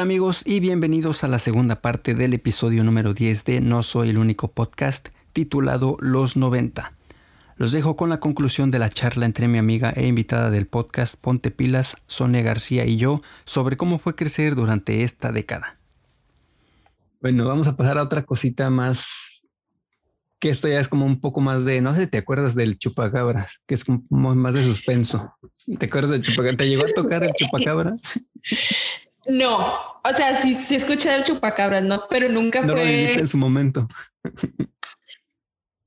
Hola amigos y bienvenidos a la segunda parte del episodio número 10 de No Soy el único podcast titulado Los 90. Los dejo con la conclusión de la charla entre mi amiga e invitada del podcast Ponte Pilas, Sonia García y yo sobre cómo fue crecer durante esta década. Bueno, vamos a pasar a otra cosita más que esto ya es como un poco más de, no sé, ¿te acuerdas del chupacabras? Que es como más de suspenso. ¿Te acuerdas del chupacabras? ¿Te llegó a tocar el chupacabras? No, o sea, sí, sí escuché el chupacabras, ¿no? Pero nunca no fue. Lo viviste en su momento.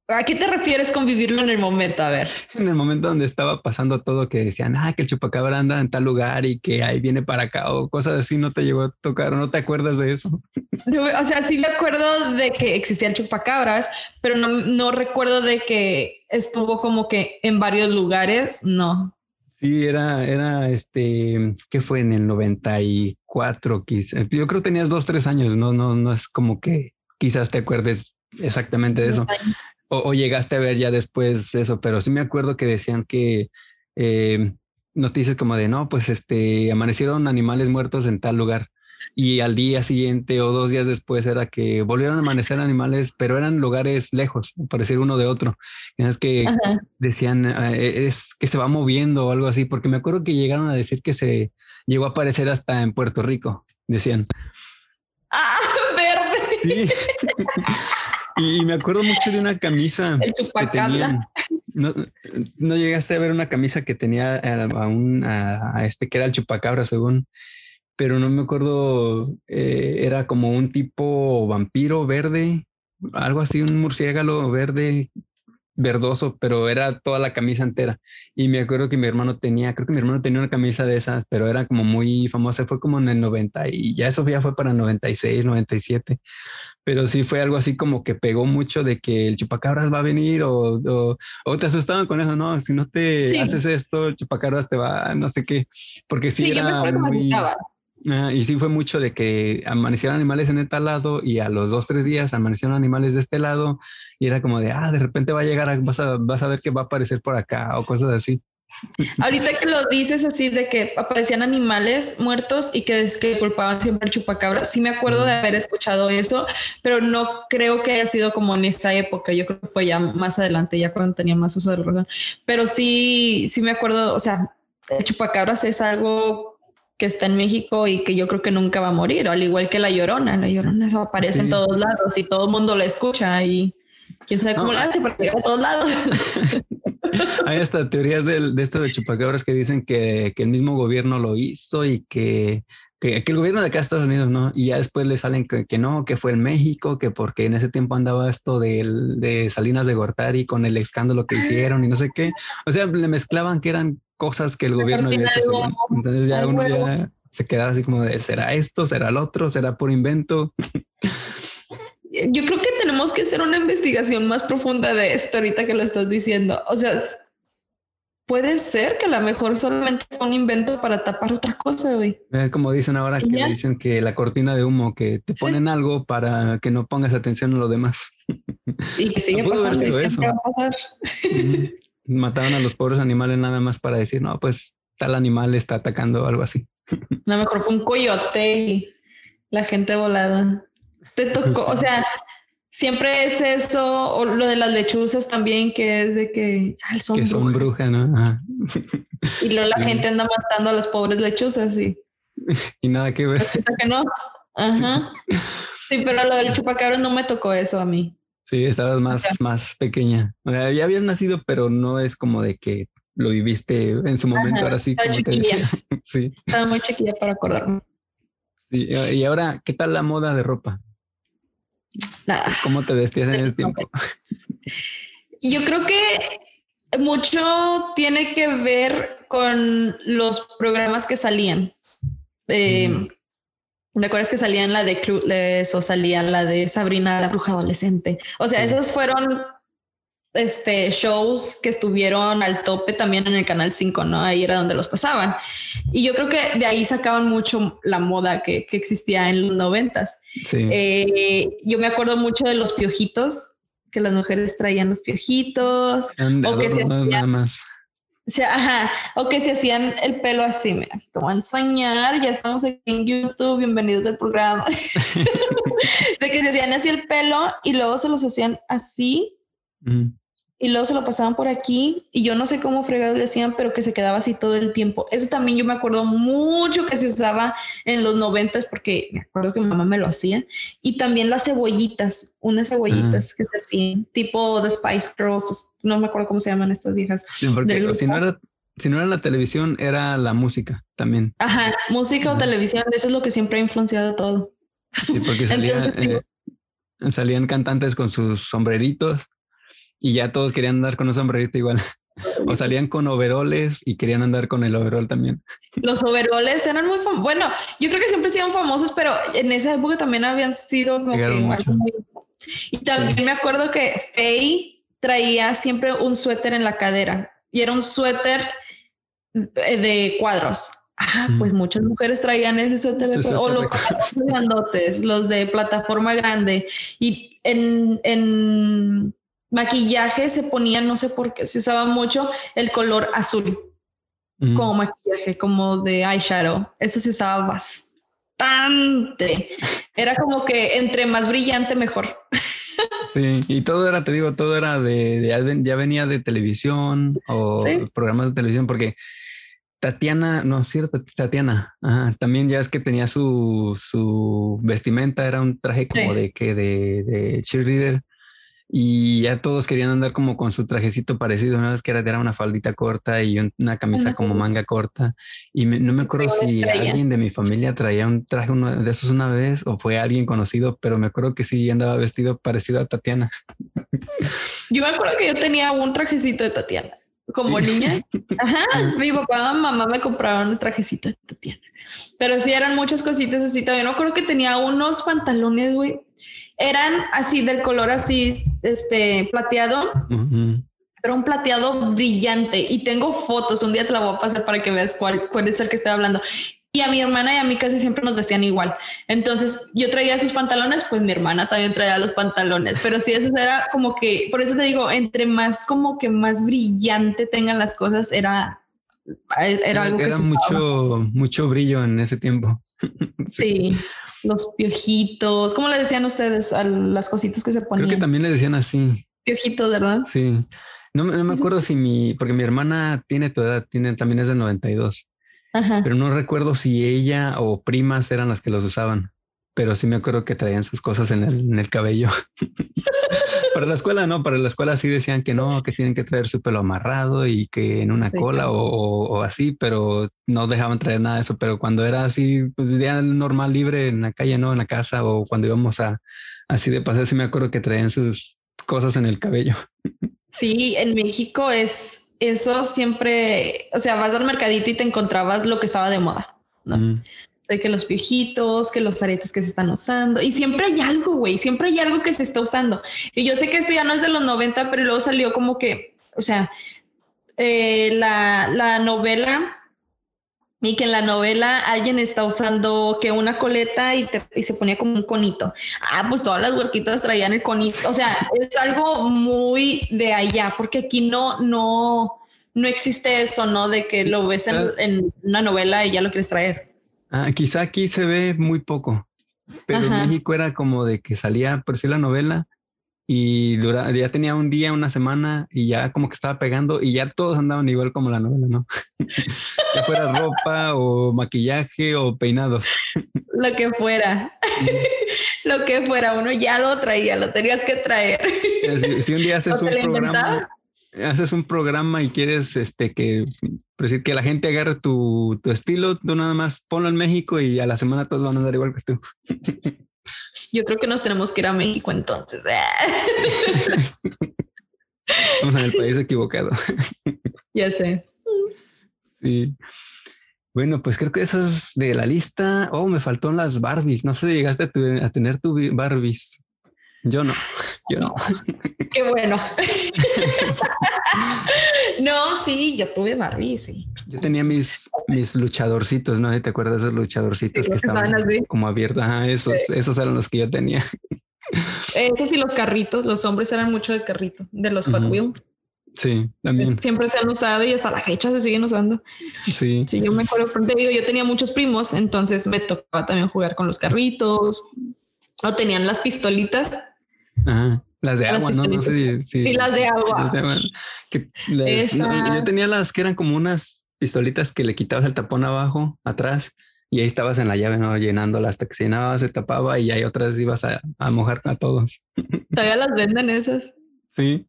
¿A qué te refieres con vivirlo en el momento? A ver. En el momento donde estaba pasando todo, que decían, ah, que el chupacabra anda en tal lugar y que ahí viene para acá o cosas así, no te llegó a tocar, ¿no te acuerdas de eso? O sea, sí me acuerdo de que existían chupacabras, pero no, no recuerdo de que estuvo como que en varios lugares, no. Sí, era, era este, ¿qué fue en el 94? Quizás. Yo creo que tenías dos, tres años, no, no, no es como que quizás te acuerdes exactamente de eso. O, llegaste a ver ya después eso, pero sí me acuerdo que decían que eh, noticias como de no, pues este amanecieron animales muertos en tal lugar y al día siguiente o dos días después era que volvieron a amanecer animales, pero eran lugares lejos, parecer uno de otro. Es que decían eh, es que se va moviendo o algo así, porque me acuerdo que llegaron a decir que se llegó a aparecer hasta en Puerto Rico, decían. Ah, verde. Sí. y, me acuerdo mucho de una camisa que tenían. No, no, llegaste a ver una camisa que tenía a, un a este que era el chupacabra, según pero no me acuerdo, eh, era como un tipo vampiro verde, algo así, un murciélago verde, verdoso, pero era toda la camisa entera. Y me acuerdo que mi hermano tenía, creo que mi hermano tenía una camisa de esas, pero era como muy famosa, fue como en el 90 y ya eso ya fue para 96, 97. Pero sí fue algo así como que pegó mucho de que el chupacabras va a venir o, o, te asustaban con eso, no, si no te haces esto, el chupacabras te va, no sé qué, porque sí, sí yo me acuerdo que me asustaba Ah, y sí fue mucho de que amanecieron animales en este lado y a los dos, tres días amanecieron animales de este lado y era como de, ah, de repente va a llegar, vas, a, vas a ver que va a aparecer por acá o cosas así. Ahorita que lo dices así de que aparecían animales muertos y que, es que culpaban siempre al chupacabra, sí me acuerdo de haber escuchado eso, pero no creo que haya sido como en esa época, yo creo que fue ya más adelante, ya cuando tenía más uso de razón, pero sí, sí me acuerdo, o sea, el chupacabras es algo que está en México y que yo creo que nunca va a morir, al igual que la llorona. La llorona eso aparece en todos lados y todo el mundo la escucha y quién sabe cómo la hace, pero llega a todos lados. Hay hasta teorías de, esto de chupacabras que dicen que, el mismo gobierno lo hizo y que, que, el gobierno de acá Estados Unidos, ¿no? Y ya después le salen que, no, que fue en México, que porque en ese tiempo andaba esto de, de Salinas de Gortari con el escándalo que hicieron y no sé qué. O sea, le mezclaban que eran cosas que el gobierno había hecho. Entonces ya uno ya se quedaba así como de, ¿será esto? ¿Será el otro? ¿Será por invento? Yo creo que tenemos que hacer una investigación más profunda de esto ahorita que lo estás diciendo. O sea, puede ser que a lo mejor solamente fue un invento para tapar otra cosa, güey. Como dicen ahora que dicen que la cortina de humo, que te ponen algo para que no pongas atención a lo demás. Y que sigue pasando y siempre va a pasar mataban a los pobres animales nada más para decir, no, pues tal animal está atacando o algo así. Lo mejor fue un coyote y la gente volada. Te tocó, o sea, siempre es eso, o lo de las lechuzas también, que es de que, son, que son brujas, ¿no? Y luego la gente anda matando a las pobres lechuzas y... y nada que ver. Que no. Ajá. Sí. pero lo del chupacabras no me tocó eso a mí. Sí, estabas más, más pequeña. O sea, ya habías nacido, pero no es como de que lo viviste en su momento, ahora sí, como te decía. Sí. Estaba muy chiquilla para acordarme. Sí, y ahora, ¿qué tal la moda de ropa? ¿Cómo te vestías en el tiempo? Yo creo que mucho tiene que ver con los programas que salían. Eh, ¿Te acuerdas que salían la de Clueless o salía la de Sabrina la bruja adolescente? O sea, esos fueron este, shows que estuvieron al tope también en el Canal 5, ¿no? Ahí era donde los pasaban. Y yo creo que de ahí sacaban mucho la moda que, que existía en los noventas. Sí. Eh, yo me acuerdo mucho de los piojitos, que las mujeres traían los piojitos. o que se nada más. O sea, ajá, o que se hacían el pelo así, mira, como enseñar, ya estamos aquí en YouTube, bienvenidos al programa, de que se hacían así el pelo y luego se los hacían así y luego se lo pasaban por aquí y yo no sé cómo fregados le hacían, pero que se quedaba así todo el tiempo. Eso también yo me acuerdo mucho que se usaba en los noventas porque me acuerdo que mi mamá me lo hacía y también las cebollitas, unas cebollitas ah. que se hacían tipo The Spice Girls, no me acuerdo cómo se llaman estas viejas. si no era si no era la televisión, era la música también. Ajá, música o televisión, eso es lo que siempre ha influenciado todo. Sí, porque eh, salían cantantes con sus sombreritos y ya todos querían andar con un sombrerito igual. O salían con overoles y querían andar con el overol también. Los overoles eran muy famosos. Bueno, yo creo que siempre han famosos, pero en esa época también habían sido como que Y también me acuerdo que Faye traía siempre un suéter en la cadera y era un suéter de cuadros. Ah, pues mm. muchas mujeres traían ese suéter de cuadros. O los grandotes, los de plataforma grande. Y en, en maquillaje se ponía, no sé por qué, se usaba mucho el color azul como maquillaje, como de eyeshadow. Eso se usaba bastante. Era como que entre más brillante, mejor. Sí, y todo era, te digo, todo era de, ya venía de televisión o programas de televisión, porque Tatiana, no, cierto, Tatiana, también ya es que tenía su, su vestimenta, era un traje como de que de, de cheerleader y ya todos querían andar como con su trajecito parecido, una vez que era, era una faldita corta y una camisa como manga corta. Y no me acuerdo si alguien de mi familia traía un traje uno de esos una vez o fue alguien conocido, pero me acuerdo que sí andaba vestido parecido a Tatiana. Yo me acuerdo que yo tenía un trajecito de Tatiana como niña. Ajá, mi papá y mamá me compraron un trajecito de Tatiana. Pero sí eran muchas cositas así. También no creo que tenía unos pantalones, güey eran así del color así, este, plateado, pero un plateado brillante. Y tengo fotos, un día te la voy a pasar para que veas cuál, cuál es el que estoy hablando. Y a mi hermana y a mí casi siempre nos vestían igual. Entonces yo traía sus pantalones, pues mi hermana también traía los pantalones. Pero sí, eso era como que, por eso te digo, entre más como que más brillante tengan las cosas, era, era, algo era mucho, mucho brillo en ese tiempo. sí los piojitos. ¿Cómo le decían ustedes a las cositas que se ponían? Creo que también le decían así. Piojitos, ¿verdad? Sí. No, me acuerdo si mi, porque mi hermana tiene tu edad, tiene, también es de 92. Ajá. Pero no recuerdo si ella o primas eran las que los usaban pero sí me acuerdo que traían sus cosas en el, en el cabello. para la escuela no, para la escuela sí decían que no, que tienen que traer su pelo amarrado y que en una cola o, o, así, pero no dejaban traer nada de eso. Pero cuando era así, pues día normal, libre en la calle, no en la casa o cuando íbamos a así de paseo, sí me acuerdo que traían sus cosas en el cabello. Sí, en México es eso siempre, o sea, vas al mercadito y te encontrabas lo que estaba de moda. ¿no? Sé que los viejitos, que los aretes que se están usando. Y siempre hay algo, güey. Siempre hay algo que se está usando. Y yo sé que esto ya no es de los 90, pero luego salió como que, o sea, eh, la, la novela y que en la novela alguien está usando que una coleta y, y, se ponía como un conito. Ah, pues todas las huerquitas traían el conito. O sea, es algo muy de allá, porque aquí no, no, no existe eso, ¿no? De que lo ves en, en una novela y ya lo quieres traer. Ah, quizá aquí se ve muy poco, pero en México era como de que salía por sí la novela y dura, ya tenía un día, una semana y ya como que estaba pegando y ya todos andaban igual como la novela, ¿no? ya fuera ropa o maquillaje o peinados. Lo que fuera. lo que fuera, uno ya lo traía, lo tenías que traer. Si, un día haces un programa, haces un programa y quieres este que decir que la gente agarre tu, estilo, tú nada más ponlo en México y a la semana todos van a andar igual que tú. Yo creo que nos tenemos que ir a México entonces. Estamos en el país equivocado. Ya sé. Sí. Bueno, pues creo que esas de la lista. Oh, me faltó las Barbies. No sé si llegaste a, a tener tu Barbies. Yo no, yo no. Qué bueno. no, sí, yo tuve Barbie, sí. Yo tenía mis, mis luchadorcitos, ¿no? ¿Te acuerdas de esos luchadorcitos que estaban como abiertos? esos, esos eran los que yo tenía. Esos y los carritos, los hombres eran mucho de carrito, de los Hot Wheels. Sí, también. Siempre se han usado y hasta la fecha se siguen usando. Sí. Sí, yo me acuerdo, te digo, yo tenía muchos primos, entonces me tocaba también jugar con los carritos o tenían las pistolitas. Ajá. Las de agua, ¿no? No sé si. Sí, las de agua. yo tenía las que eran como unas pistolitas que le quitabas el tapón abajo, atrás, y ahí estabas en la llave, ¿no? Llenándola hasta que se llenaba, se tapaba y ahí otras ibas a, a mojar a todos. Todavía las venden esas. Sí.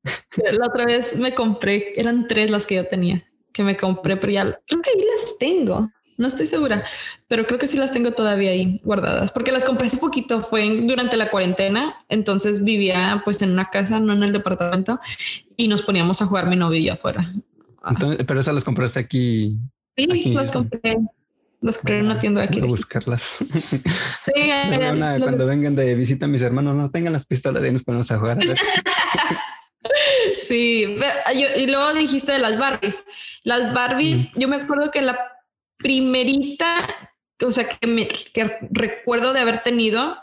La otra vez me compré, eran tres las que yo tenía, que me compré, pero ya creo que ahí las tengo. No estoy segura, pero creo que sí las tengo todavía ahí guardadas, porque las compré hace poquito, fue durante la cuarentena, entonces vivía pues en una casa, no en el departamento, y nos poníamos a jugar mi novio y afuera. pero esas las compraste aquí. Sí, las compré. Las compré en una tienda de aquí. a buscarlas. Sí, cuando vengan de visita mis hermanos, no tengan las pistolas y nos ponemos a jugar. Sí, y luego dijiste de las Barbies. Las Barbies, yo me acuerdo que la primerita, o sea, que, me, recuerdo de haber tenido,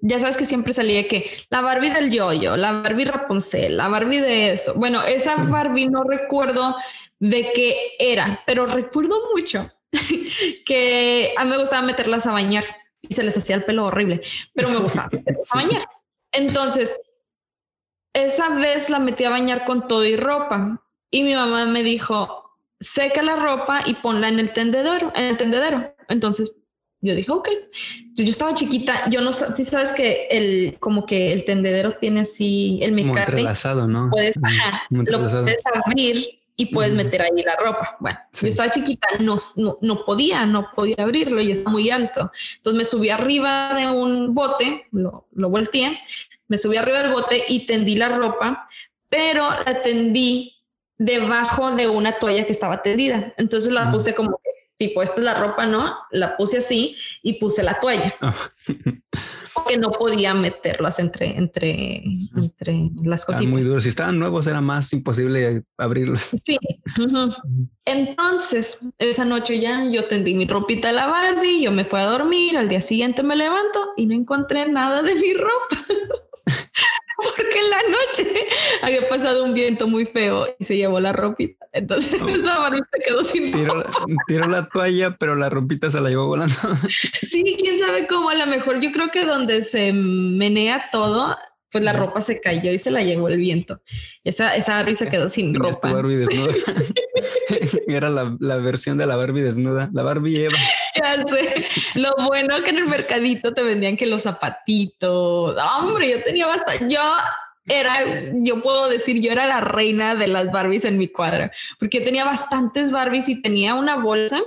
ya sabes que siempre salía que la Barbie del yoyo, la Barbie Rapunzel, la Barbie de esto. Bueno, esa Barbie no recuerdo de qué era, pero recuerdo mucho que a mí me gustaba meterlas a bañar y se les hacía el pelo horrible, pero me gustaba meterlas a bañar. Entonces, esa vez la metí a bañar con todo y ropa y mi mamá me dijo, seca la ropa y ponla en el tendedero, en el tendedero. Entonces yo dije, ok. Yo estaba chiquita, yo no sé, si sabes que el, como que el tendedero tiene así el mecate. ¿no? Puedes, lo puedes abrir y puedes meter ahí la ropa. Bueno, yo estaba chiquita, no, no, no, podía, no podía abrirlo y está muy alto. Entonces me subí arriba de un bote, lo, lo volteé, me subí arriba del bote y tendí la ropa, pero la tendí debajo de una toalla que estaba tendida. Entonces la puse como tipo, esta es la ropa, ¿no? La puse así y puse la toalla. Oh. Porque no podía meterlas entre, entre, entre las cositas. muy duro. Si estaban nuevos era más imposible abrirlos. Sí. Entonces, esa noche ya yo tendí mi ropita de la Barbie, yo me fui a dormir, al día siguiente me levanto y no encontré nada de mi ropa. porque en la noche había pasado un viento muy feo y se llevó la ropita. Entonces esa Barbie se quedó sin tiró, tiró, la toalla, pero la ropita se la llevó volando. Sí, quién sabe cómo. A lo mejor yo creo que donde se menea todo, pues la ropa se cayó y se la llevó el viento. Esa, esa Barbie se quedó sin ropa. Barbie desnuda. Era la, la, versión de la Barbie desnuda, la Barbie Eva. Ya sé. Lo bueno que en el mercadito te vendían que los zapatitos. Hombre, yo tenía bastante. Yo era, yo puedo decir, yo era la reina de las Barbies en mi cuadra, porque yo tenía bastantes Barbies y tenía una bolsa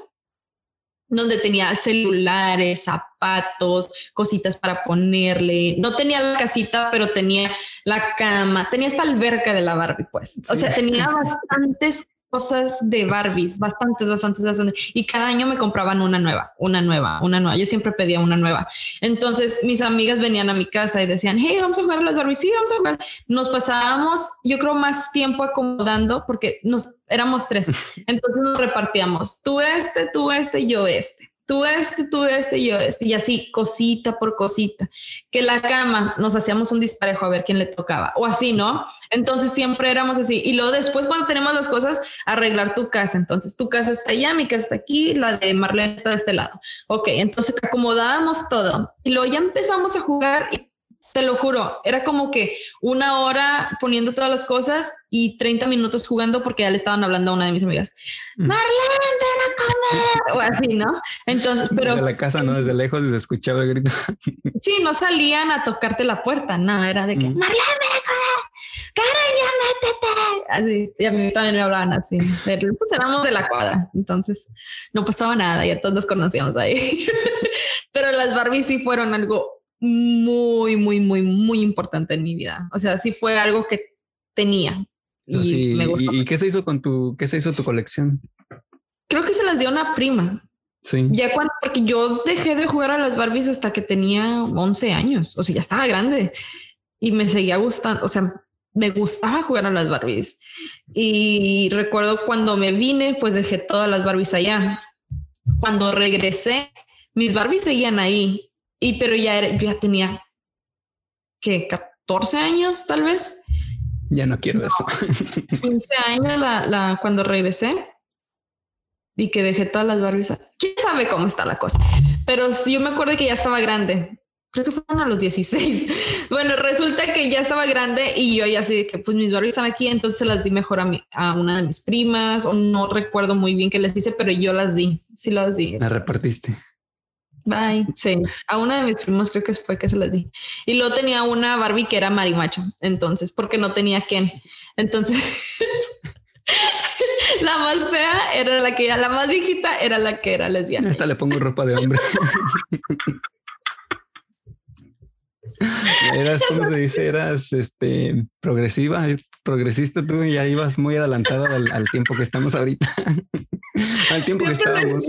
donde tenía celulares, zapatos, cositas para ponerle. No tenía la casita, pero tenía la cama, tenía esta alberca de la Barbie, pues. O sea, tenía bastantes cosas de Barbies, bastantes, bastantes, bastantes. Y cada año me compraban una nueva, una nueva, una nueva. Yo siempre pedía una nueva. Entonces mis amigas venían a mi casa y decían, hey, vamos a jugar a las Barbies. Sí, vamos a jugar. Nos pasábamos, yo creo, más tiempo acomodando porque nos éramos tres. Entonces nos repartíamos tú este, tú este, yo este tú este, tú este, yo este, y así cosita por cosita, que la cama nos hacíamos un disparejo a ver quién le tocaba, o así, ¿no? Entonces siempre éramos así. Y luego después cuando tenemos las cosas, arreglar tu casa. Entonces tu casa está allá, mi casa está aquí, la de Marlene está de este lado. Ok, entonces acomodábamos todo. Y luego ya empezamos a jugar y te lo juro, era como que una hora poniendo todas las cosas y 30 minutos jugando porque ya le estaban hablando a una de mis amigas. Mm. Marlene, ven. O así, ¿no? Entonces, pero... Desde la casa, ¿no? Desde lejos se escuchaba el grito. Sí, no salían a tocarte la puerta, no, era de que, mm. Marlene, ven a comer. Karen, ya métete. Así, y a mí también me hablaban así. Pues éramos de la cuadra, entonces no pasaba nada, ya todos nos conocíamos ahí. pero las Barbies sí fueron algo muy, muy, muy, muy importante en mi vida. O sea, sí fue algo que tenía. Y, me gustó. ¿Y, qué se hizo con tu, qué se hizo tu colección? Creo que se las dio una prima. Sí. Ya cuando, porque yo dejé de jugar a las Barbies hasta que tenía 11 años, o sea, ya estaba grande y me seguía gustando, o sea, me gustaba jugar a las Barbies. Y recuerdo cuando me vine, pues dejé todas las Barbies allá. Cuando regresé, mis Barbies seguían ahí y pero ya, ya tenía que 14 años tal vez. Ya no quiero eso. 15 años la, la, cuando regresé y que dejé todas las Barbies. ¿Quién sabe cómo está la cosa? Pero yo me acuerdo que ya estaba grande. Creo que fueron a los 16. Bueno, resulta que ya estaba grande y yo ya sé que pues mis Barbies están aquí, entonces se las di mejor a, mi, a una de mis primas o no recuerdo muy bien qué les hice, pero yo las di. Sí las di. La repartiste. Bye. Sí, a una de mis primos creo que fue que se las di. Y luego tenía una Barbie que era marimacho, entonces, porque no tenía Ken. Entonces, la más fea era la que la más viejita era la que era lesbiana. Esta le pongo ropa de hombre. Eras, ¿cómo se dice? Eras este progresiva, progresista tú ya ibas muy adelantada al, tiempo que estamos ahorita. al tiempo que estábamos.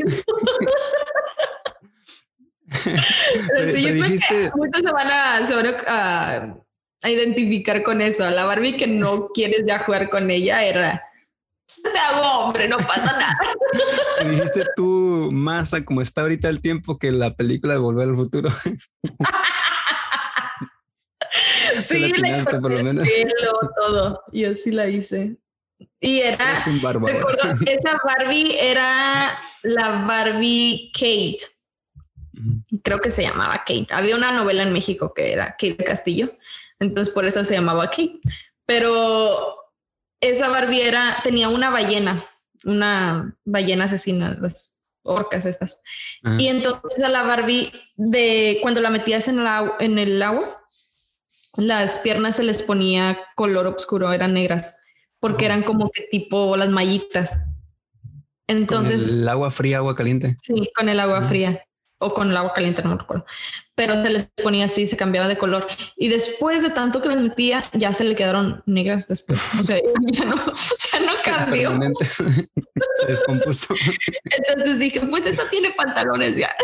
muchos se van, a, a, identificar con eso. La Barbie que no quieres ya jugar con ella era te hago hombre, no pasa nada. dijiste tú más a como está ahorita el tiempo que la película de Volver al Futuro. sí, le por lo menos. todo. Yo sí la hice. Y era, recuerdo, esa Barbie era la Barbie Kate creo que se llamaba Kate. Había una novela en México que era Kate Castillo, entonces por eso se llamaba Kate. Pero esa barbiera tenía una ballena, una ballena asesina, las orcas estas. Y entonces a la Barbie, de cuando la metías en, la, en el agua, las piernas se les ponía color oscuro, eran negras, porque eran como que tipo las mallitas. Entonces. el agua fría, agua caliente. Sí, con el agua fría o con el agua caliente, no me recuerdo, pero se les ponía así, se cambiaba de color. Y después de tanto que les metía, ya se le quedaron negras después. O sea, ya no, ya no cambió. se descompuso. Entonces dije, pues esta tiene pantalones ya.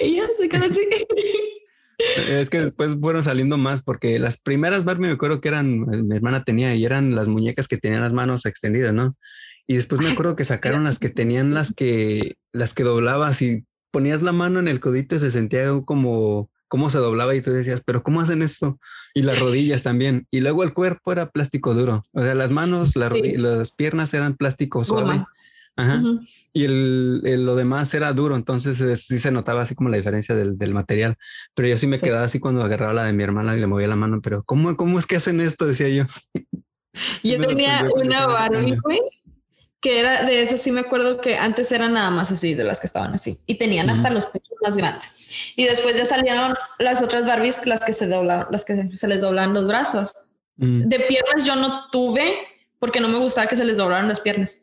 y ya se quedó así. Es que después fueron saliendo más porque las primeras Barbie me acuerdo que eran, mi hermana tenía y eran las muñecas que tenían las manos extendidas, ¿no? Y después me acuerdo que sacaron las que tenían las que, las que doblabas y ponías la mano en el codito y se sentía como cómo se doblaba y tú decías, pero ¿cómo hacen esto? Y las rodillas también. Y luego el cuerpo era plástico duro. O sea, las manos, las piernas eran plástico suave. Ajá. Y el, lo demás era duro, entonces eh, sí se notaba así como la diferencia del, del material. Pero yo sí me quedaba así cuando agarraba la de mi hermana y le movía la mano, pero ¿cómo, cómo es que hacen esto? Decía yo. yo tenía una Barbie, que era de eso, sí me acuerdo que antes eran nada más así, de las que estaban así, y tenían hasta los pechos más grandes. Y después ya salieron las otras Barbies, las que se doblan, las que se les doblan los brazos. De piernas yo no tuve, porque no me gustaba que se les doblaran las piernas,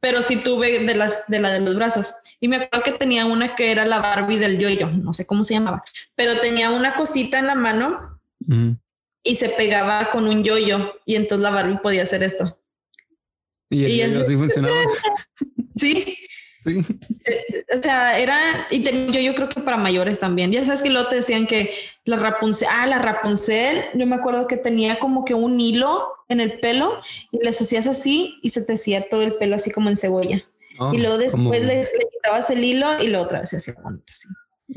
pero sí tuve de, las, de la de los brazos. Y me acuerdo que tenía una que era la Barbie del yo-yo, no sé cómo se llamaba, pero tenía una cosita en la mano y se pegaba con un yo-yo, y entonces la Barbie podía hacer esto. Y, así funcionaba. sí. Sí. Eh, o sea, era, y yo, yo creo que para mayores también. Ya sabes que luego te decían que la Rapunzel, ah, la Rapunzel, yo me acuerdo que tenía como que un hilo en el pelo y les hacías así y se te hacía todo el pelo así como en cebolla. Oh, y luego después le quitabas el hilo y luego otra vez se hacía bonito así.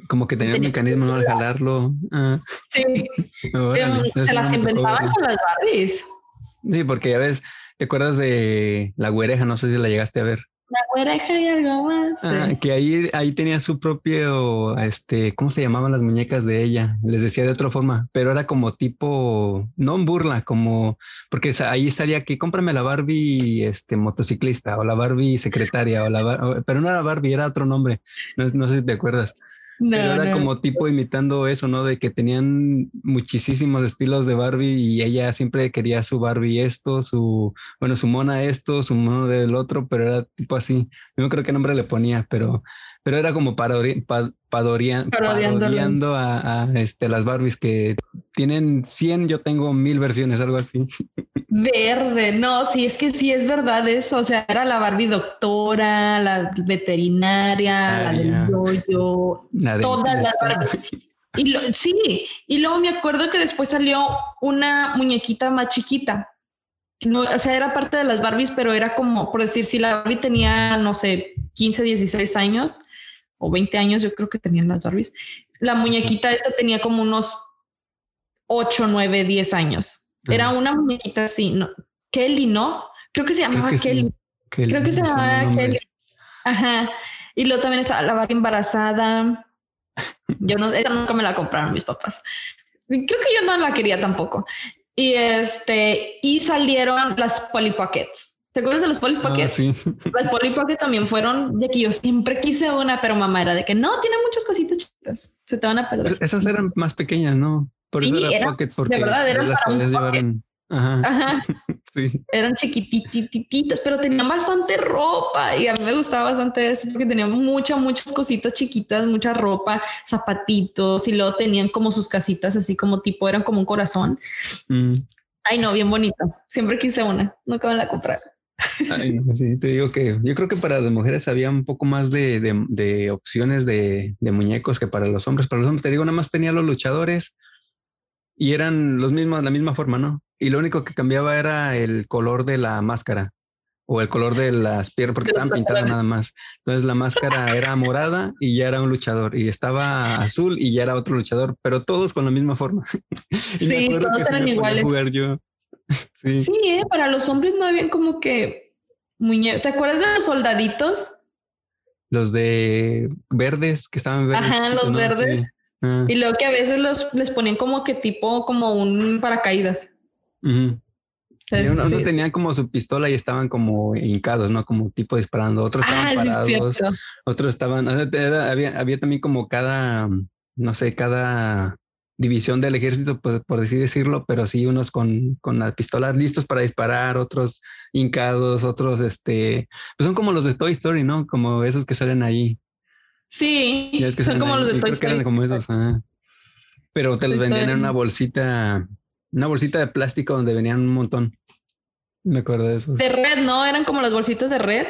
Como que tenía, un mecanismo ¿no? al jalarlo. Ah. Sí. se las inventaban con las Barbies. Sí, porque ya ves, ¿Te acuerdas de la güereja? No sé si la llegaste a ver. La güereja y algo más. Ah, que ahí, ahí tenía su propio, este, ¿cómo se llamaban las muñecas de ella? Les decía de otra forma, pero era como tipo, no en burla, como, porque ahí salía que cómprame la Barbie, este, motociclista, o la Barbie secretaria, o la, pero no era Barbie, era otro nombre. No, no sé si te acuerdas. Pero era como tipo imitando eso, ¿no? De que tenían muchísimos estilos de Barbie y ella siempre quería su Barbie esto, su, bueno, su mona esto, su mono del otro, pero era tipo así. Yo no creo qué nombre le ponía, pero, pero era como parodi parodiando a, a, este, las Barbies que tienen 100, yo tengo mil versiones, algo así. Verde, no, sí, es que sí es verdad eso. O sea, era la Barbie doctora, la veterinaria, la del yoyo, todas las Barbies. Y sí, y luego me acuerdo que después salió una muñequita más chiquita. No, o sea, era parte de las Barbies, pero era como, por decir, si la Barbie tenía, no sé, 15, 16 años o 20 años, yo creo que tenían las Barbies. La muñequita esta tenía como unos 8, 9, 10 años. Era una muñequita así, ¿no? Kelly, ¿no? Creo que se llamaba Kelly. Creo que se llamaba Kelly. Ajá. Y luego también estaba la barra embarazada. Yo no, esa nunca me la compraron mis papás. Creo que yo no la quería tampoco. Y este, y salieron las Polly Pockets. ¿Te acuerdas de los Polly ah, Pockets? sí. Las Polly Pockets también fueron de que yo siempre quise una, pero mamá era de que no, tiene muchas cositas chiquitas, se te van a perder. esas eran más pequeñas, ¿no? Por sí, eso era, pocket, porque de verdad eran para un pocket. Ajá. Ajá. sí. Eran chiquitititas, pero tenían bastante ropa y a mí me gustaba bastante eso porque tenían muchas, muchas cositas chiquitas, mucha ropa, zapatitos y luego tenían como sus casitas así como tipo, eran como un corazón. Mm. Ay, no, bien bonito. Siempre quise una, nunca me la comprar. Ay, sí, te digo que yo creo que para las mujeres había un poco más de, de, de opciones de, de, muñecos que para los hombres. Para los hombres, te digo, nada más tenía los luchadores y eran los mismos, la misma forma, ¿no? Y lo único que cambiaba era el color de la máscara o el color de las piernas porque estaban pintadas nada más. Entonces la máscara era morada y ya era un luchador y estaba azul y ya era otro luchador, pero todos con la misma forma. sí, todos eran iguales. sí, sí ¿eh? para los hombres no habían como que muñecos. ¿Te acuerdas de los soldaditos? Los de verdes que estaban verdes. Ajá, los verdes. Ah. Y luego que a veces los les ponían como que tipo como un paracaídas. unos, tenían como su pistola y estaban como hincados, ¿no? Como tipo disparando. Otros estaban ah, parados. otros estaban. había, había también como cada, no sé, cada división del ejército, por, por así decirlo, pero sí unos con, con las pistolas listos para disparar, otros hincados, otros, este, pues son como los de Toy Story, ¿no? Como esos que salen ahí. Sí, son como los de Toy Story. Pero te los vendían en una bolsita, una bolsita de plástico donde venían un montón. Me acuerdo de eso. De red, ¿no? ¿Eran como las bolsitas de red?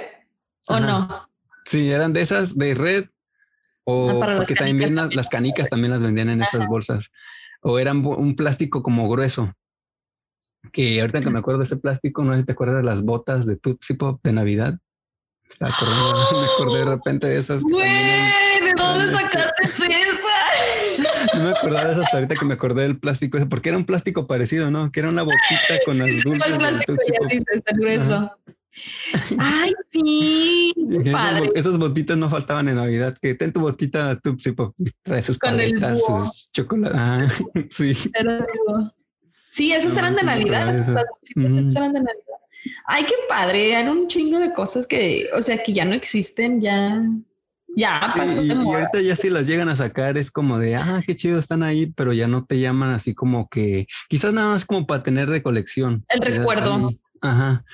¿O no? Sí, eran de esas de red. O ah, porque también las, canicas también las vendían en esas bolsas. O eran un plástico como grueso. Que ahorita que me acuerdo de ese plástico, no sé si te acuerdas de las botas de Tootsie Pop de Navidad. Estaba acordando, me acordé de repente de esas. Güey, ¿de dónde sacaste esa? No me acordaba de esas ahorita que me acordé del plástico ese, porque era un plástico parecido, ¿no? Que era una botita con las dulces. plástico ya dices, grueso. Ay, sí. Esas, esas, botitas no faltaban en Navidad. Que ten tu botita Tupsi Pop. Trae sus paletas, sus chocolates. Ah, sí. Sí, esas eran de Navidad. Las botitas esas eran de Navidad. Ay, qué padre. Eran un chingo de cosas que, o sea, que ya no existen, ya, ya pasó. Y, ahorita ya si las llegan a sacar es como de, ah, qué chido están ahí, pero ya no te llaman así como que, quizás nada más como para tener de colección. El recuerdo. Ajá,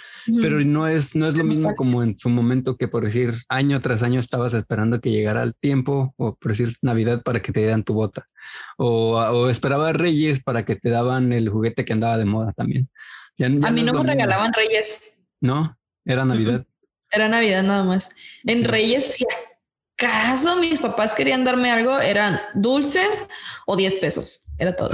pero no es, no es lo mismo como en su momento que por decir año tras año estabas esperando que llegara el tiempo o por decir Navidad para que te dieran tu bota o, o esperaba Reyes para que te daban el juguete que andaba de moda también. A mí no, me regalaban Reyes. No, era Navidad. Era Navidad nada más. En Reyes, si acaso mis papás querían darme algo, eran dulces o 10 pesos. Era todo.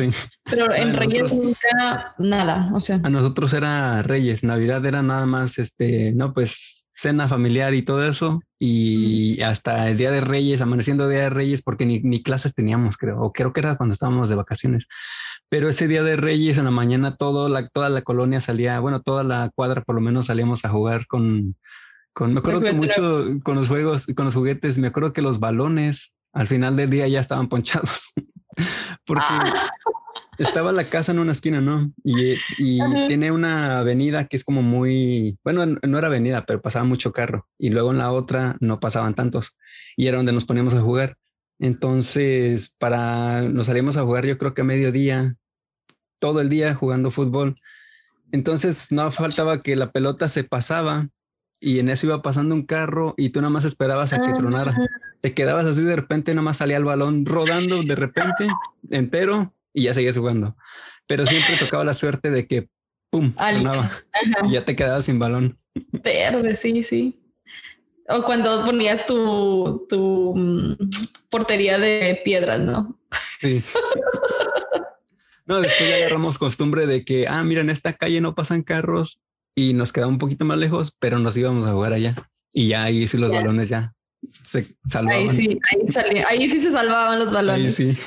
Pero en Reyes nunca nada. O sea, a nosotros era Reyes. Navidad era nada más este, no, pues cena familiar y todo eso. Y hasta el día de Reyes, amaneciendo día de Reyes, porque ni, ni clases teníamos, creo. O creo que era cuando estábamos de vacaciones. Pero ese día de Reyes en la mañana todo la, toda la colonia salía, bueno, toda la cuadra por lo menos salíamos a jugar con, con me acuerdo que mucho con los juegos, con los juguetes, me acuerdo que los balones al final del día ya estaban ponchados. Porque ah. estaba la casa en una esquina, ¿no? Y, y tiene una avenida que es como muy, bueno, no era avenida, pero pasaba mucho carro. Y luego en la otra no pasaban tantos. Y era donde nos poníamos a jugar. Entonces, para nos salíamos a jugar, yo creo que a mediodía, todo el día jugando fútbol. Entonces no faltaba que la pelota se pasaba y en eso iba pasando un carro y tú nada más esperabas a que tronara. Te quedabas así de repente, nada más salía el balón rodando de repente entero y ya seguías jugando. Pero siempre tocaba la suerte de que pum, tronaba y ya te quedabas sin balón. Verde, sí, sí. O cuando ponías tu, tu mm, portería de piedras, ¿no? Sí. No, después ya agarramos costumbre de que, ah, mira, en esta calle no pasan carros y nos quedaba un poquito más lejos, pero nos íbamos a jugar allá. Y ya ahí sí los balones ya se salvaban. Ahí sí, ahí, salía, ahí sí se salvaban los balones. Ahí sí.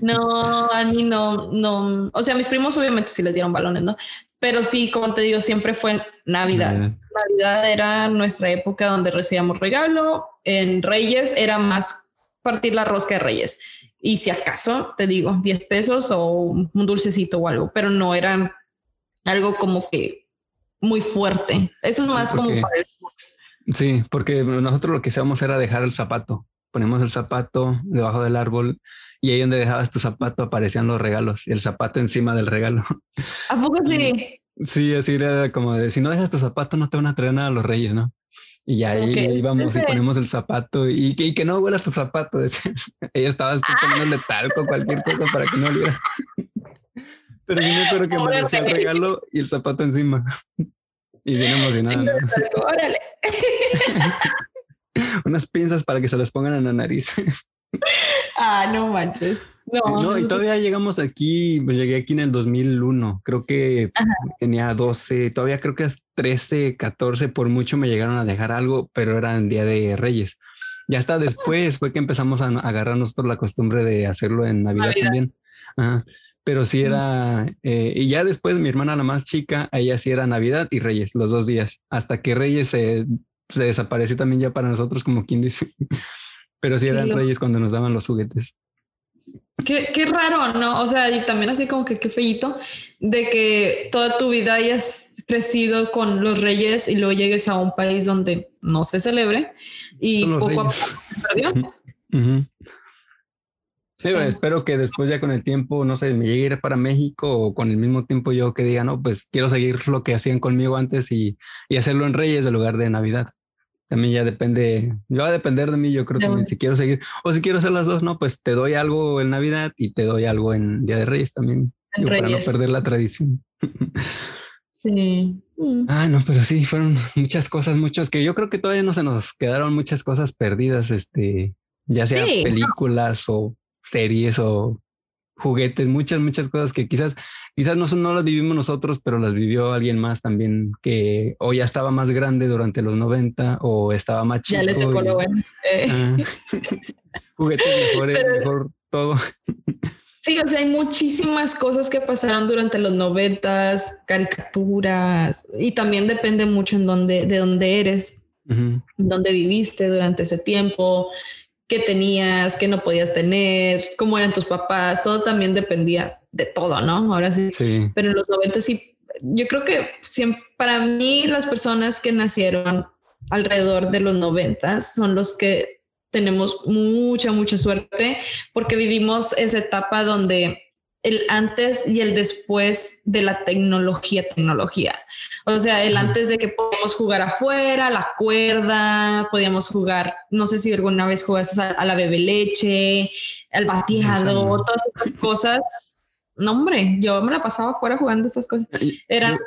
No, a mí no, no. O sea, mis primos obviamente sí les dieron balones, ¿no? Pero sí, como te digo, siempre fue Navidad. Navidad era nuestra época donde recibíamos regalo. En Reyes era más partir la rosca de Reyes. Y si acaso, te digo, 10 pesos o un dulcecito o algo, pero no era algo como que muy fuerte. Eso es más como para el Sí, porque nosotros lo que hacíamos era dejar el zapato. Ponemos el zapato debajo del árbol y ahí donde dejabas tu zapato aparecían los regalos y el zapato encima del regalo. ¿A poco sí? Sí, así era como de si no dejas tu zapato no te van a traer nada a los reyes, ¿no? Y ahí íbamos y ponemos el zapato y, que no huela tu zapato. Ella estaba poniéndole talco, cualquier cosa para que no oliera. Pero sí me acuerdo que el regalo y el zapato encima. Y bien emocionada. Órale. Unas pinzas para que se las pongan en la nariz. ah, no manches. No, y todavía llegamos aquí, pues llegué aquí en el 2001, creo que tenía 12, todavía creo que es 13, 14, por mucho me llegaron a dejar algo, pero era en Día de Reyes. Ya hasta después fue que empezamos a agarrar nosotros la costumbre de hacerlo en Navidad, también. Pero sí era, eh, y ya después mi hermana la más chica, ella sí era Navidad y Reyes, los dos días, hasta que Reyes se, se desapareció también ya para nosotros, como quien dice. Pero sí eran Reyes cuando nos daban los juguetes. Qué, qué, raro, ¿no? O sea, y también así como que qué feíto de que toda tu vida hayas crecido con los reyes y luego llegues a un país donde no se celebre y poco a poco se perdió. Sí, espero que después ya con el tiempo, no sé, me llegue a ir para México o con el mismo tiempo yo que diga, no, pues quiero seguir lo que hacían conmigo antes y, y hacerlo en Reyes en lugar de Navidad también ya depende, va a depender de mí, yo creo también si quiero seguir, o si quiero hacer las dos, no, pues te doy algo en Navidad y te doy algo en Día de Reyes también, para no perder la tradición. Sí. Mm. Ah, no, pero sí, fueron muchas cosas, muchos que yo creo que todavía no se nos quedaron muchas cosas perdidas, este, ya sea películas o series o juguetes, muchas, muchas cosas que quizás, quizás no, no las vivimos nosotros, pero las vivió alguien más también que o ya estaba más grande durante los 90 o estaba más chico. Ya le tocó lo bueno. Eh. Ah, juguetes mejores, mejor todo. Sí, o sea, hay muchísimas cosas que pasaron durante los noventas, caricaturas, y también depende mucho en dónde, de dónde eres, dónde viviste durante ese tiempo, qué tenías, qué no podías tener, cómo eran tus papás, todo también dependía de todo, ¿no? Ahora sí. Pero en los 90 sí, yo creo que siempre, para mí las personas que nacieron alrededor de los 90 son los que tenemos mucha, mucha suerte porque vivimos esa etapa donde el antes y el después de la tecnología, tecnología. O sea, el antes de que podíamos jugar afuera, la cuerda, podíamos jugar, no sé si alguna vez jugaste a, la bebe leche, al bateado, todas estas cosas. No, hombre, yo me la pasaba afuera jugando estas cosas. Era...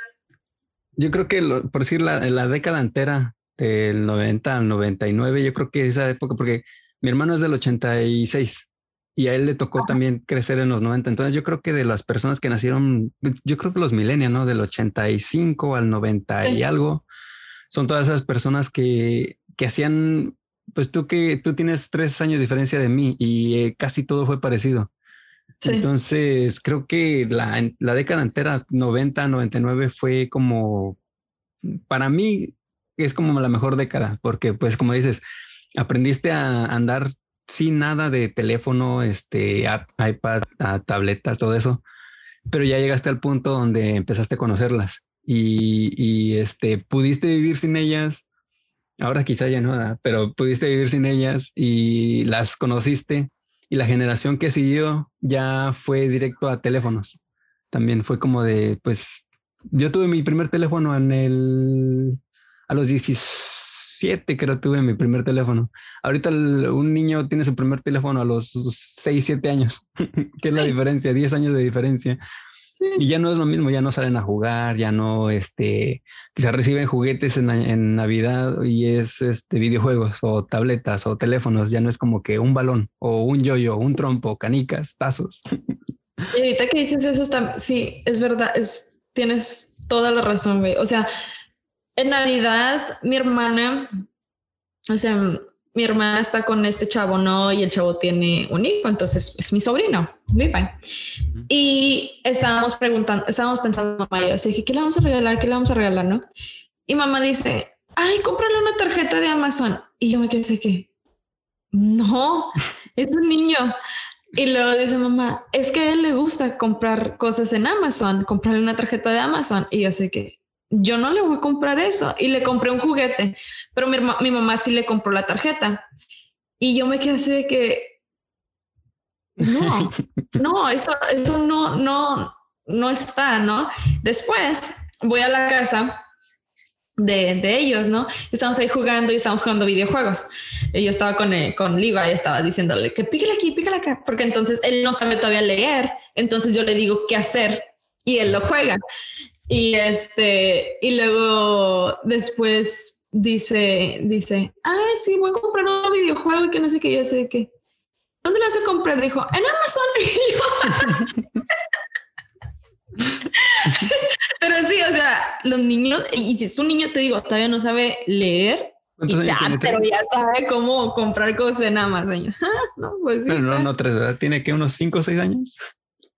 Yo, creo que, por decir, la, la década entera, del 90 al 99, yo creo que esa época, porque mi hermano es del 86 y a él le tocó también crecer en los 90. Entonces yo creo que de las personas que nacieron, yo creo que los millennials, ¿no? Del 85 al 90 y algo, son todas esas personas que, que hacían, pues tú que tú tienes tres años de diferencia de mí y eh, casi todo fue parecido. Entonces creo que la, la década entera, 90, 99 fue como, para mí es como la mejor década, porque pues como dices, aprendiste a andar sin nada de teléfono, este, iPad, tabletas, todo eso, pero ya llegaste al punto donde empezaste a conocerlas y, este, pudiste vivir sin ellas. Ahora quizá ya no, pero pudiste vivir sin ellas y las conociste y la generación que siguió ya fue directo a teléfonos. También fue como de, pues, yo tuve mi primer teléfono en el, a los 16 siete creo tuve mi primer teléfono. Ahorita un niño tiene su primer teléfono a los 6, 7 años. ¿Qué es la diferencia? 10 años de diferencia. Y ya no es lo mismo, ya no salen a jugar, ya no, este, quizás reciben juguetes en, Navidad y es este, videojuegos o tabletas o teléfonos, ya no es como que un balón o un yoyo, un trompo, canicas, tazos. Y ahorita que dices eso, sí, es verdad, es, tienes toda la razón, güey. O sea, en Navidad, mi hermana, o sea, mi hermana está con este chavo, ¿no? Y el chavo tiene un hijo, entonces es mi sobrino, Levi. Y estábamos preguntando, estábamos pensando, mamá, yo dije, ¿qué le vamos a regalar? ¿Qué le vamos a regalar, no? Y mamá dice, ay, cómprale una tarjeta de Amazon. Y yo me quedé que, no, es un niño. Y luego dice mamá, es que a él le gusta comprar cosas en Amazon, comprarle una tarjeta de Amazon. Y yo sé que yo no le voy a comprar eso. Y le compré un juguete, pero mi, mi mamá sí le compró la tarjeta. Y yo me quedé así de que, no, no, eso, eso no, no, no está, ¿no? Después voy a la casa de, ellos, ¿no? Estamos ahí jugando y estamos jugando videojuegos. Y yo estaba con, eh, con Liva y estaba diciéndole que pícale aquí, pícale acá, porque entonces él no sabe todavía leer, entonces yo le digo qué hacer y él lo juega. Y este, y luego después dice, dice, ay, sí, voy a comprar un videojuego y que no sé qué, yo sé qué. ¿Dónde lo vas a comprar? Dijo, en Amazon. Pero sí, o sea, los niños, y si es un niño, te digo, todavía no sabe leer, ya, pero ya sabe cómo comprar cosas en Amazon. no, pues sí. no, no, tres, ¿verdad? ¿Tiene que unos cinco o seis años?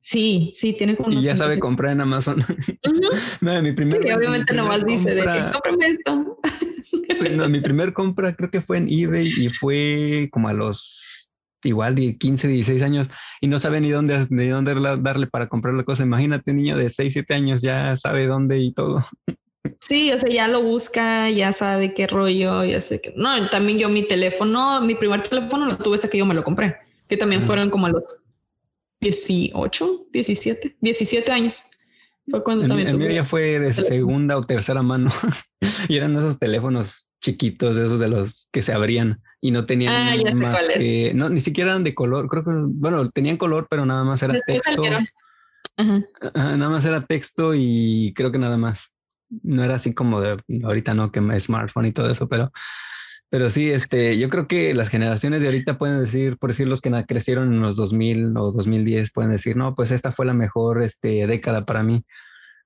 Sí, sí, tiene como Y ya sabe comprar en Amazon. no, mi primer, sí, obviamente nomás dice de que cómprame esto. sí, no, mi primer compra creo que fue en eBay y fue como a los igual de 15, 16 años y no sabe ni dónde, ni dónde darle para comprar la cosa. Imagínate un niño de 6, 7 años ya sabe dónde y todo. Sí, o sea, ya lo busca, ya sabe qué rollo, ya sé que... No, también yo mi teléfono, mi primer teléfono lo tuve hasta que yo me lo compré, que también fueron como a los 18, 17, 17 años. Fue cuando también el mío ya fue de segunda o tercera mano y eran esos teléfonos chiquitos, esos de los que se abrían y no tenían ah, más que, no, ni siquiera eran de color, creo que, bueno, tenían color, pero nada más era texto. nada más era texto y creo que nada más. No era así como de ahorita no, que smartphone y todo eso, pero, pero sí, este, yo creo que las generaciones de ahorita pueden decir, por decir los que crecieron en los 2000 o 2010, pueden decir, no, pues esta fue la mejor este, década para mí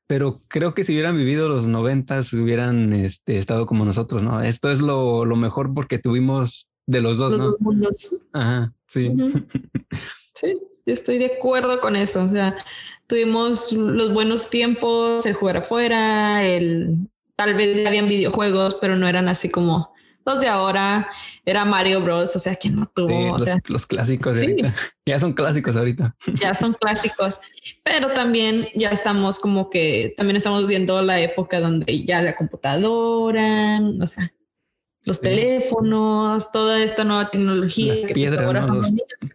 pero creo que si hubieran vivido los noventas hubieran este, estado como nosotros, ¿no? Esto es lo, mejor porque tuvimos de los dos, los Dos mundos. Ajá, sí. Sí, estoy de acuerdo con eso. O sea, tuvimos los buenos tiempos, el jugar afuera, el tal vez ya habían videojuegos, pero no eran así como los de ahora era Mario Bros. O sea, que no tuvo. los, clásicos Ya son clásicos ahorita. Ya son clásicos. Pero también ya estamos como que también estamos viendo la época donde ya la computadora, o sea, los teléfonos, toda esta nueva tecnología. Las piedras,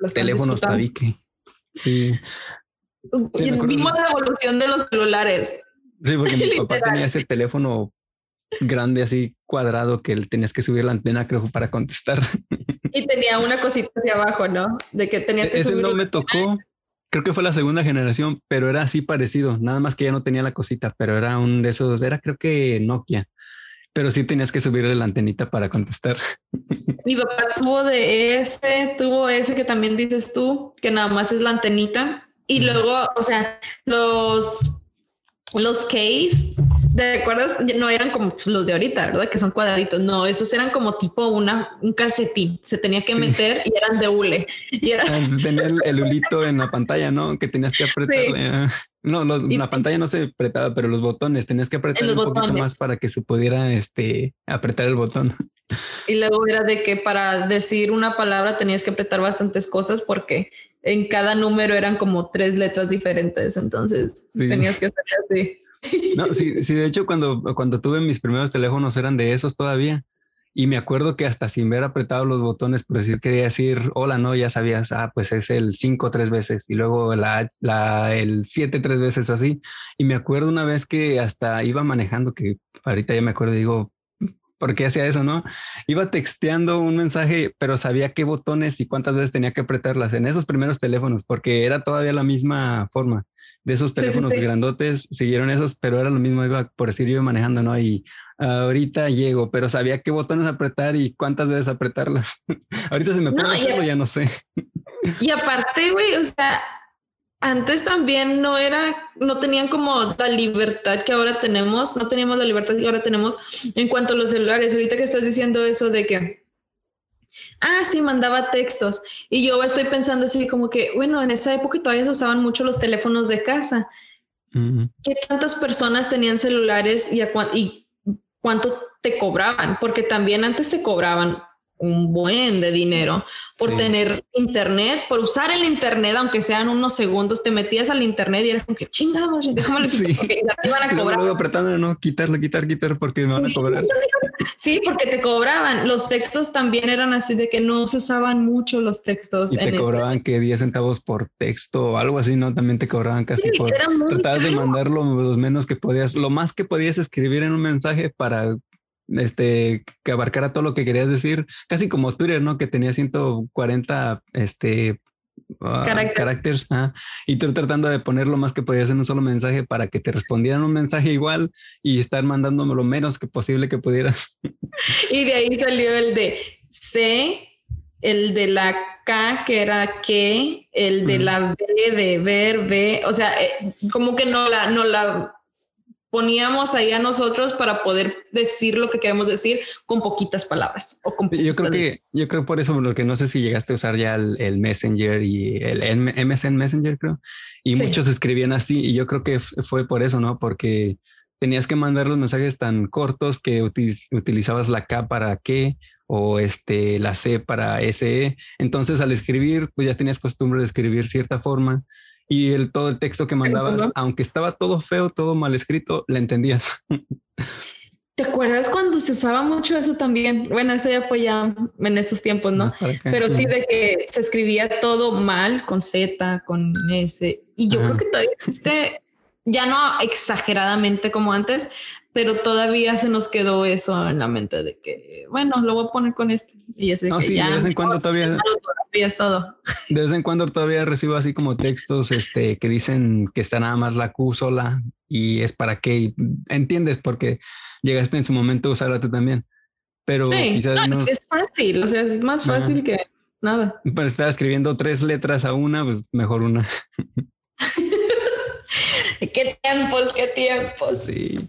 los, teléfonos tabique. Sí. Vimos la evolución de los celulares. Sí, porque mi papá tenía ese teléfono grande así cuadrado que tenías que subir la antena creo para contestar. Y tenía una cosita hacia abajo, ¿no? De que tenías que Ese no me tocó. Creo que fue la segunda generación, pero era así parecido. Nada más que ya no tenía la cosita, pero era un de esos, era creo que Nokia. Pero sí tenías que subirle la antenita para contestar. Mi papá tuvo de ese, tuvo ese que también dices tú, que nada más es la antenita. Y luego, o sea, los, los case ¿Te acuerdas? No eran como pues, los de ahorita, ¿verdad? Que son cuadraditos. No, esos eran como tipo una, un calcetín. Se tenía que meter y eran de hule. Y era... Ah, tenía el, el, hulito en la pantalla, ¿no? Que tenías que apretarle. Ah. No, la pantalla no se apretaba, pero los botones tenías que apretar un poquito más para que se pudiera este, apretar el botón. Y luego era de que para decir una palabra tenías que apretar bastantes cosas porque en cada número eran como tres letras diferentes. Entonces tenías que hacer así. No, sí, sí, de hecho, cuando, cuando tuve mis primeros teléfonos eran de esos todavía. Y me acuerdo que hasta sin ver apretado los botones, por decir, quería decir hola, no, ya sabías, ah, pues es el 5 tres veces y luego la, la, el 7 tres veces así. Y me acuerdo una vez que hasta iba manejando, que ahorita ya me acuerdo, digo, ¿por qué hacía eso, no? Iba texteando un mensaje, pero sabía qué botones y cuántas veces tenía que apretarlas en esos primeros teléfonos, porque era todavía la misma forma de esos teléfonos grandotes, siguieron esos, pero era lo mismo, iba por decir, iba manejando, ¿no? Y ahorita llego, pero sabía qué botones apretar y cuántas veces apretarlas. ahorita se me puede hacerlo, ya no sé. y aparte, güey, o sea, antes también no era, no tenían como la libertad que ahora tenemos, no teníamos la libertad que ahora tenemos en cuanto a los celulares. Ahorita que estás diciendo eso de que Ah, sí, mandaba textos. Y yo estoy pensando así como que, bueno, en esa época todavía se usaban mucho los teléfonos de casa. ¿Qué tantas personas tenían celulares y, y cuánto te cobraban? Porque también antes te cobraban un buen de dinero por tener internet, por usar el internet, aunque sean unos segundos, te metías al internet y eras como que chingamos, déjame sí. porque te iban a cobrar. Luego apretando no quitarlo, quitar, quitar porque me van a cobrar. Sí, porque te cobraban. Los textos también eran así de que no se usaban mucho los textos. Y te cobraban que 10 centavos por texto o algo así, ¿no? También te cobraban casi por tratar de mandarlo los menos que podías, lo más que podías escribir en un mensaje para este, que abarcara todo lo que querías decir, casi como Twitter, ¿no? Que tenía 140 este, uh, caracteres. y tú tratando de poner lo más que podías en un solo mensaje para que te respondieran un mensaje igual y estar mandándome lo menos que posible que pudieras. Y de ahí salió el de C, el de la K, que era que, el de la B, de ver, B, o sea, eh, como que no la, no la poníamos ahí a nosotros para poder decir lo que queremos decir con poquitas palabras o con yo creo que yo creo por eso porque no sé si llegaste a usar ya el, Messenger y el MSN Messenger creo. Y muchos escribían así y yo creo que fue por eso no porque tenías que mandar los mensajes tan cortos que utilizabas la K para qué o este la C para SE entonces al escribir pues ya tenías costumbre de escribir cierta forma y el, todo el texto que mandabas, aunque estaba todo feo, todo mal escrito, le entendías. ¿Te acuerdas cuando se usaba mucho eso también? Bueno, eso ya fue ya en estos tiempos, ¿no? Pero sí de que se escribía todo mal con Z, con S. Y yo creo que todavía existe, ya no exageradamente como antes, pero todavía se nos quedó eso en la mente de que, bueno, lo voy a poner con esto. Y ese que ya, de vez en cuando todavía. Es todo. De vez en cuando todavía recibo así como textos este, que dicen que está nada más la Q sola y es para qué. entiendes porque llegaste en su momento a usarla tú también. Pero quizás no, es fácil, o sea, es más fácil que nada. Pero estaba escribiendo tres letras a una, pues mejor una. qué tiempos, qué tiempos. Sí.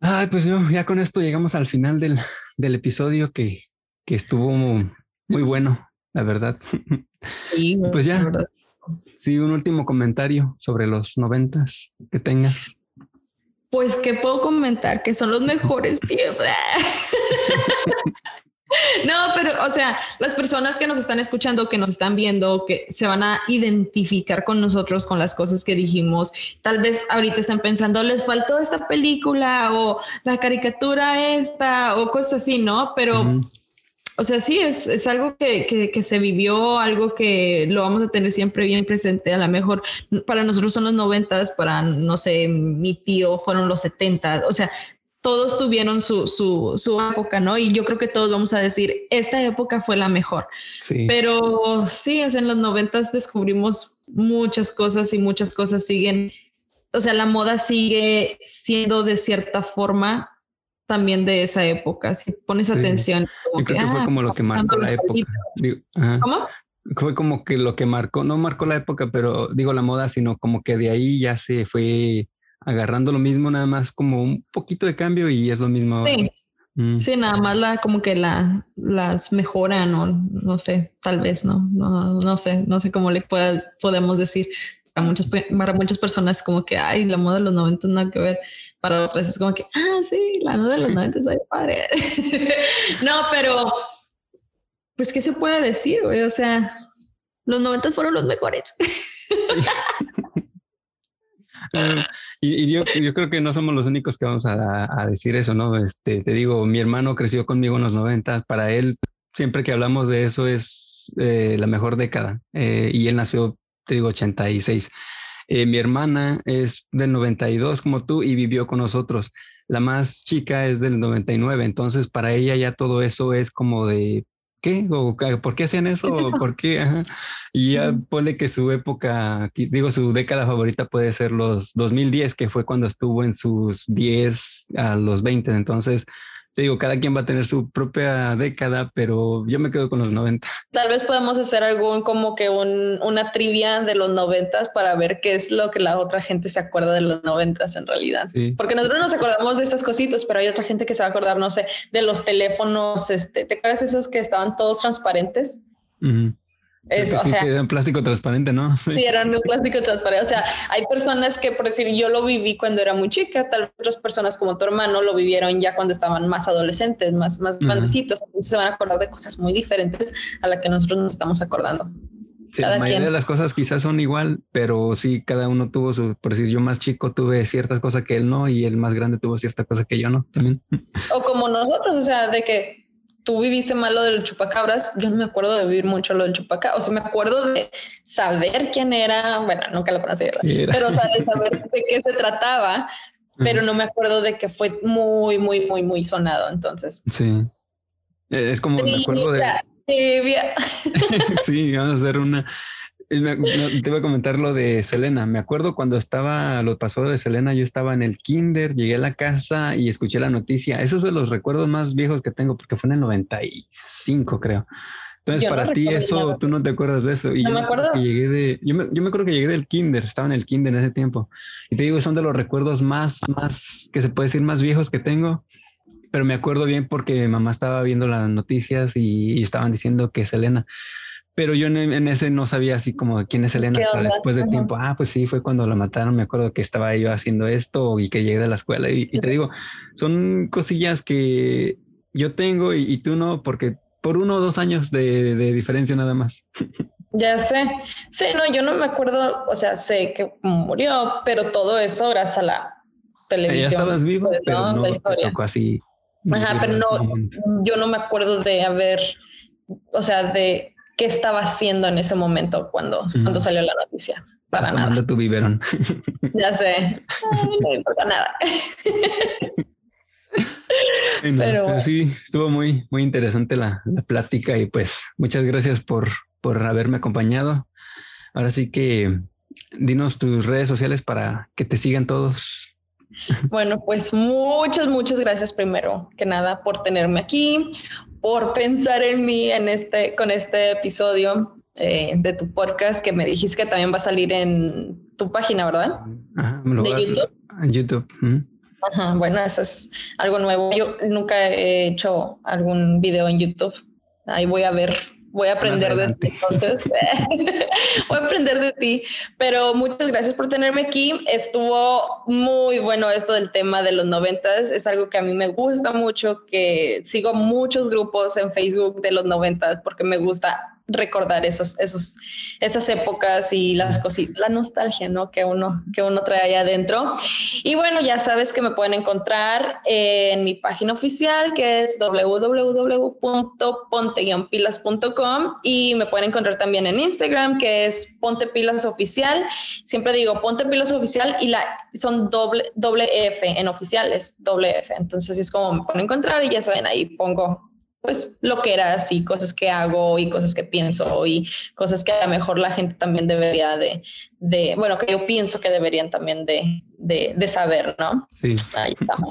Ay, pues yo, ya con esto llegamos al final del, del episodio que, que, estuvo muy bueno, la verdad. Sí, pues ya. Sí, un último comentario sobre los noventas que tengas. Pues que puedo comentar que son los mejores tiempos. No, pero, o sea, las personas que nos están escuchando, que nos están viendo, que se van a identificar con nosotros, con las cosas que dijimos, tal vez ahorita están pensando, les faltó esta película o la caricatura esta o cosas así, ¿no? Pero, o sea, sí, es, es algo que, que, se vivió, algo que lo vamos a tener siempre bien presente. A lo mejor para nosotros son los noventas, para, no sé, mi tío fueron los setentas, o sea, todos tuvieron su, su, su, época, ¿no? Y yo creo que todos vamos a decir, esta época fue la mejor. Sí. Pero sí, es en los noventas descubrimos muchas cosas y muchas cosas siguen, o sea, la moda sigue siendo de cierta forma también de esa época. Si pones atención. yo creo que, fue ah, como lo que marcó la época. ¿Cómo? Fue como que lo que marcó, no marcó la época, pero digo la moda, sino como que de ahí ya se fue agarrando lo mismo, nada más como un poquito de cambio y es lo mismo. Sí. Mm. Sí, nada más la, como que la, las mejoran o no sé, tal vez, ¿no? No, no sé, no sé cómo le pueda, podemos decir. Para muchas, para muchas personas como que, ay, la moda de los 90 nada que ver. Para otras es como que, ah, sí, la de los 90 está padre. no, pero, pues, ¿qué se puede decir, güey? O sea, los 90 fueron los mejores. y, yo, yo, creo que no somos los únicos que vamos a, decir eso, ¿no? Este, te digo, mi hermano creció conmigo en los 90, para él siempre que hablamos de eso es eh, la mejor década eh, y él nació, te digo, 86. Eh, mi hermana es del 92 como tú y vivió con nosotros. La más chica es del 99, entonces para ella ya todo eso es como de qué? ¿O por qué hacían eso? ¿Por qué? Y ya pone que su época, digo, su década favorita puede ser los 2010, que fue cuando estuvo en sus 10 a los 20. Entonces, te digo, cada quien va a tener su propia década, pero yo me quedo con los 90. Tal vez podemos hacer algún como que un, una trivia de los 90 para ver qué es lo que la otra gente se acuerda de los 90 en realidad. Porque nosotros nos acordamos de estas cositas, pero hay otra gente que se va a acordar, no sé, de los teléfonos, este, ¿te acuerdas esos que estaban todos transparentes? Eso, o sea, eran plástico transparente, ¿no? Sí. eran un plástico transparente. O sea, hay personas que, por decir, yo lo viví cuando era muy chica, tal vez otras personas como tu hermano lo vivieron ya cuando estaban más adolescentes, más, más grandecitos. Entonces se van a acordar de cosas muy diferentes a las que nosotros nos estamos acordando. Sí, la mayoría de las cosas quizás son igual, pero sí, cada uno tuvo su, por decir, yo más chico tuve ciertas cosas que él no, y el más grande tuvo cierta cosa que yo no, también. O como nosotros, o sea, de que tú viviste mal lo del chupacabras, yo no me acuerdo de vivir mucho lo del chupacabras, o sea, me acuerdo de saber quién era, bueno, nunca lo conocí, pero o sea, de saber de qué se trataba, pero no me acuerdo de que fue muy, muy, muy, muy sonado, entonces. Sí. Eh, es como me acuerdo de... sí, vamos a hacer una te iba a comentar lo de Selena. Me acuerdo cuando estaba, lo pasó de Selena, yo estaba en el kinder, llegué a la casa y escuché la noticia. Esos son los recuerdos más viejos que tengo porque fue en el 95, creo. Entonces, para ti eso, tú no te acuerdas de eso. Y no me acuerdo. llegué de, yo me, yo me acuerdo que llegué del kinder, estaba en el kinder en ese tiempo. Y te digo, son de los recuerdos más, más, que se puede decir, más viejos que tengo. Pero me acuerdo bien porque mamá estaba viendo las noticias y estaban diciendo que Selena pero yo en, ese no sabía así como quién es Elena hasta después de tiempo. Ah, pues sí, fue cuando la mataron. Me acuerdo que estaba yo haciendo esto y que llegué de la escuela. Y, te digo, son cosillas que yo tengo y, tú no, porque por uno o dos años de, diferencia nada más. Ya sé. Sí, no, yo no me acuerdo, o sea, sé que murió, pero todo eso gracias a la televisión. Ya estabas vivo, pues, pero no, tocó así. Ajá, pero no, yo no me acuerdo de haber, o sea, de qué estaba haciendo en ese momento cuando, cuando salió la noticia. Para nada. tu biberón. Ya sé. no me importa nada. pero sí, estuvo muy, muy interesante la, la, plática y pues muchas gracias por, por haberme acompañado. Ahora sí que dinos tus redes sociales para que te sigan todos. Bueno, pues muchas, muchas gracias primero que nada por tenerme aquí, por pensar en mí en este, con este episodio eh, de tu podcast que me dijiste que también va a salir en tu página, ¿verdad? de YouTube. En YouTube. Ajá, bueno, eso es algo nuevo. Yo nunca he hecho algún video en YouTube. Ahí voy a ver voy a aprender de ti. Entonces, voy a aprender de ti. Pero muchas gracias por tenerme aquí. Estuvo muy bueno esto del tema de los noventas. Es algo que a mí me gusta mucho, que sigo muchos grupos en Facebook de los noventas porque me gusta recordar esos, esos, esas épocas y las cositas, la nostalgia, ¿no? Que uno, que uno trae allá adentro. Y bueno, ya sabes que me pueden encontrar en mi página oficial, que es www.ponte-pilas.com y me pueden encontrar también en Instagram, que es Ponte Pilas Oficial. Siempre digo Ponte Pilas Oficial y la, son doble, doble F en oficiales, doble F. Entonces es como me pueden encontrar y ya saben, ahí pongo pues lo que era así, cosas que hago y cosas que pienso y cosas que a lo mejor la gente también debería de, de bueno, que yo pienso que deberían también de, de, de saber, ¿no? Sí. Ahí estamos.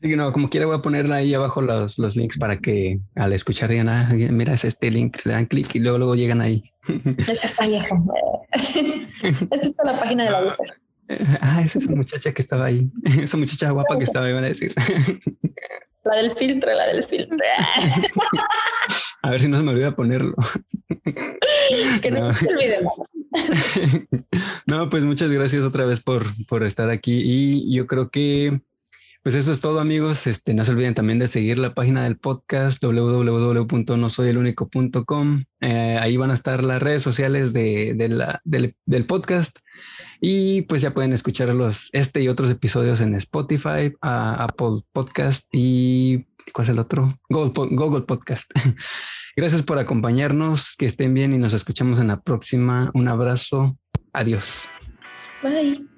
Sí, no, como quiera voy a ponerle ahí abajo los, los links para que al escuchar digan, ah, mira, es este link, le dan clic y luego luego llegan ahí. Esa está vieja. Esta está la página de la. Ah, esa es esa muchacha que estaba ahí. Esa muchacha guapa que estaba ahí, van a decir. La del filtro, la del filtro. A ver si no se me olvida ponerlo. Que no, se olvide. no, pues muchas gracias otra vez por, por estar aquí. Y yo creo que pues eso es todo, amigos. Este, no se olviden también de seguir la página del podcast www.nosoyelunico.com. Eh, ahí van a estar las redes sociales de, la, del, del, podcast. Y pues ya pueden escuchar los, este y otros episodios en Spotify, Apple Podcast y ¿cuál es el otro? Google, Google Podcast. Gracias por acompañarnos, que estén bien y nos escuchamos en la próxima. Un abrazo. Adiós. Bye.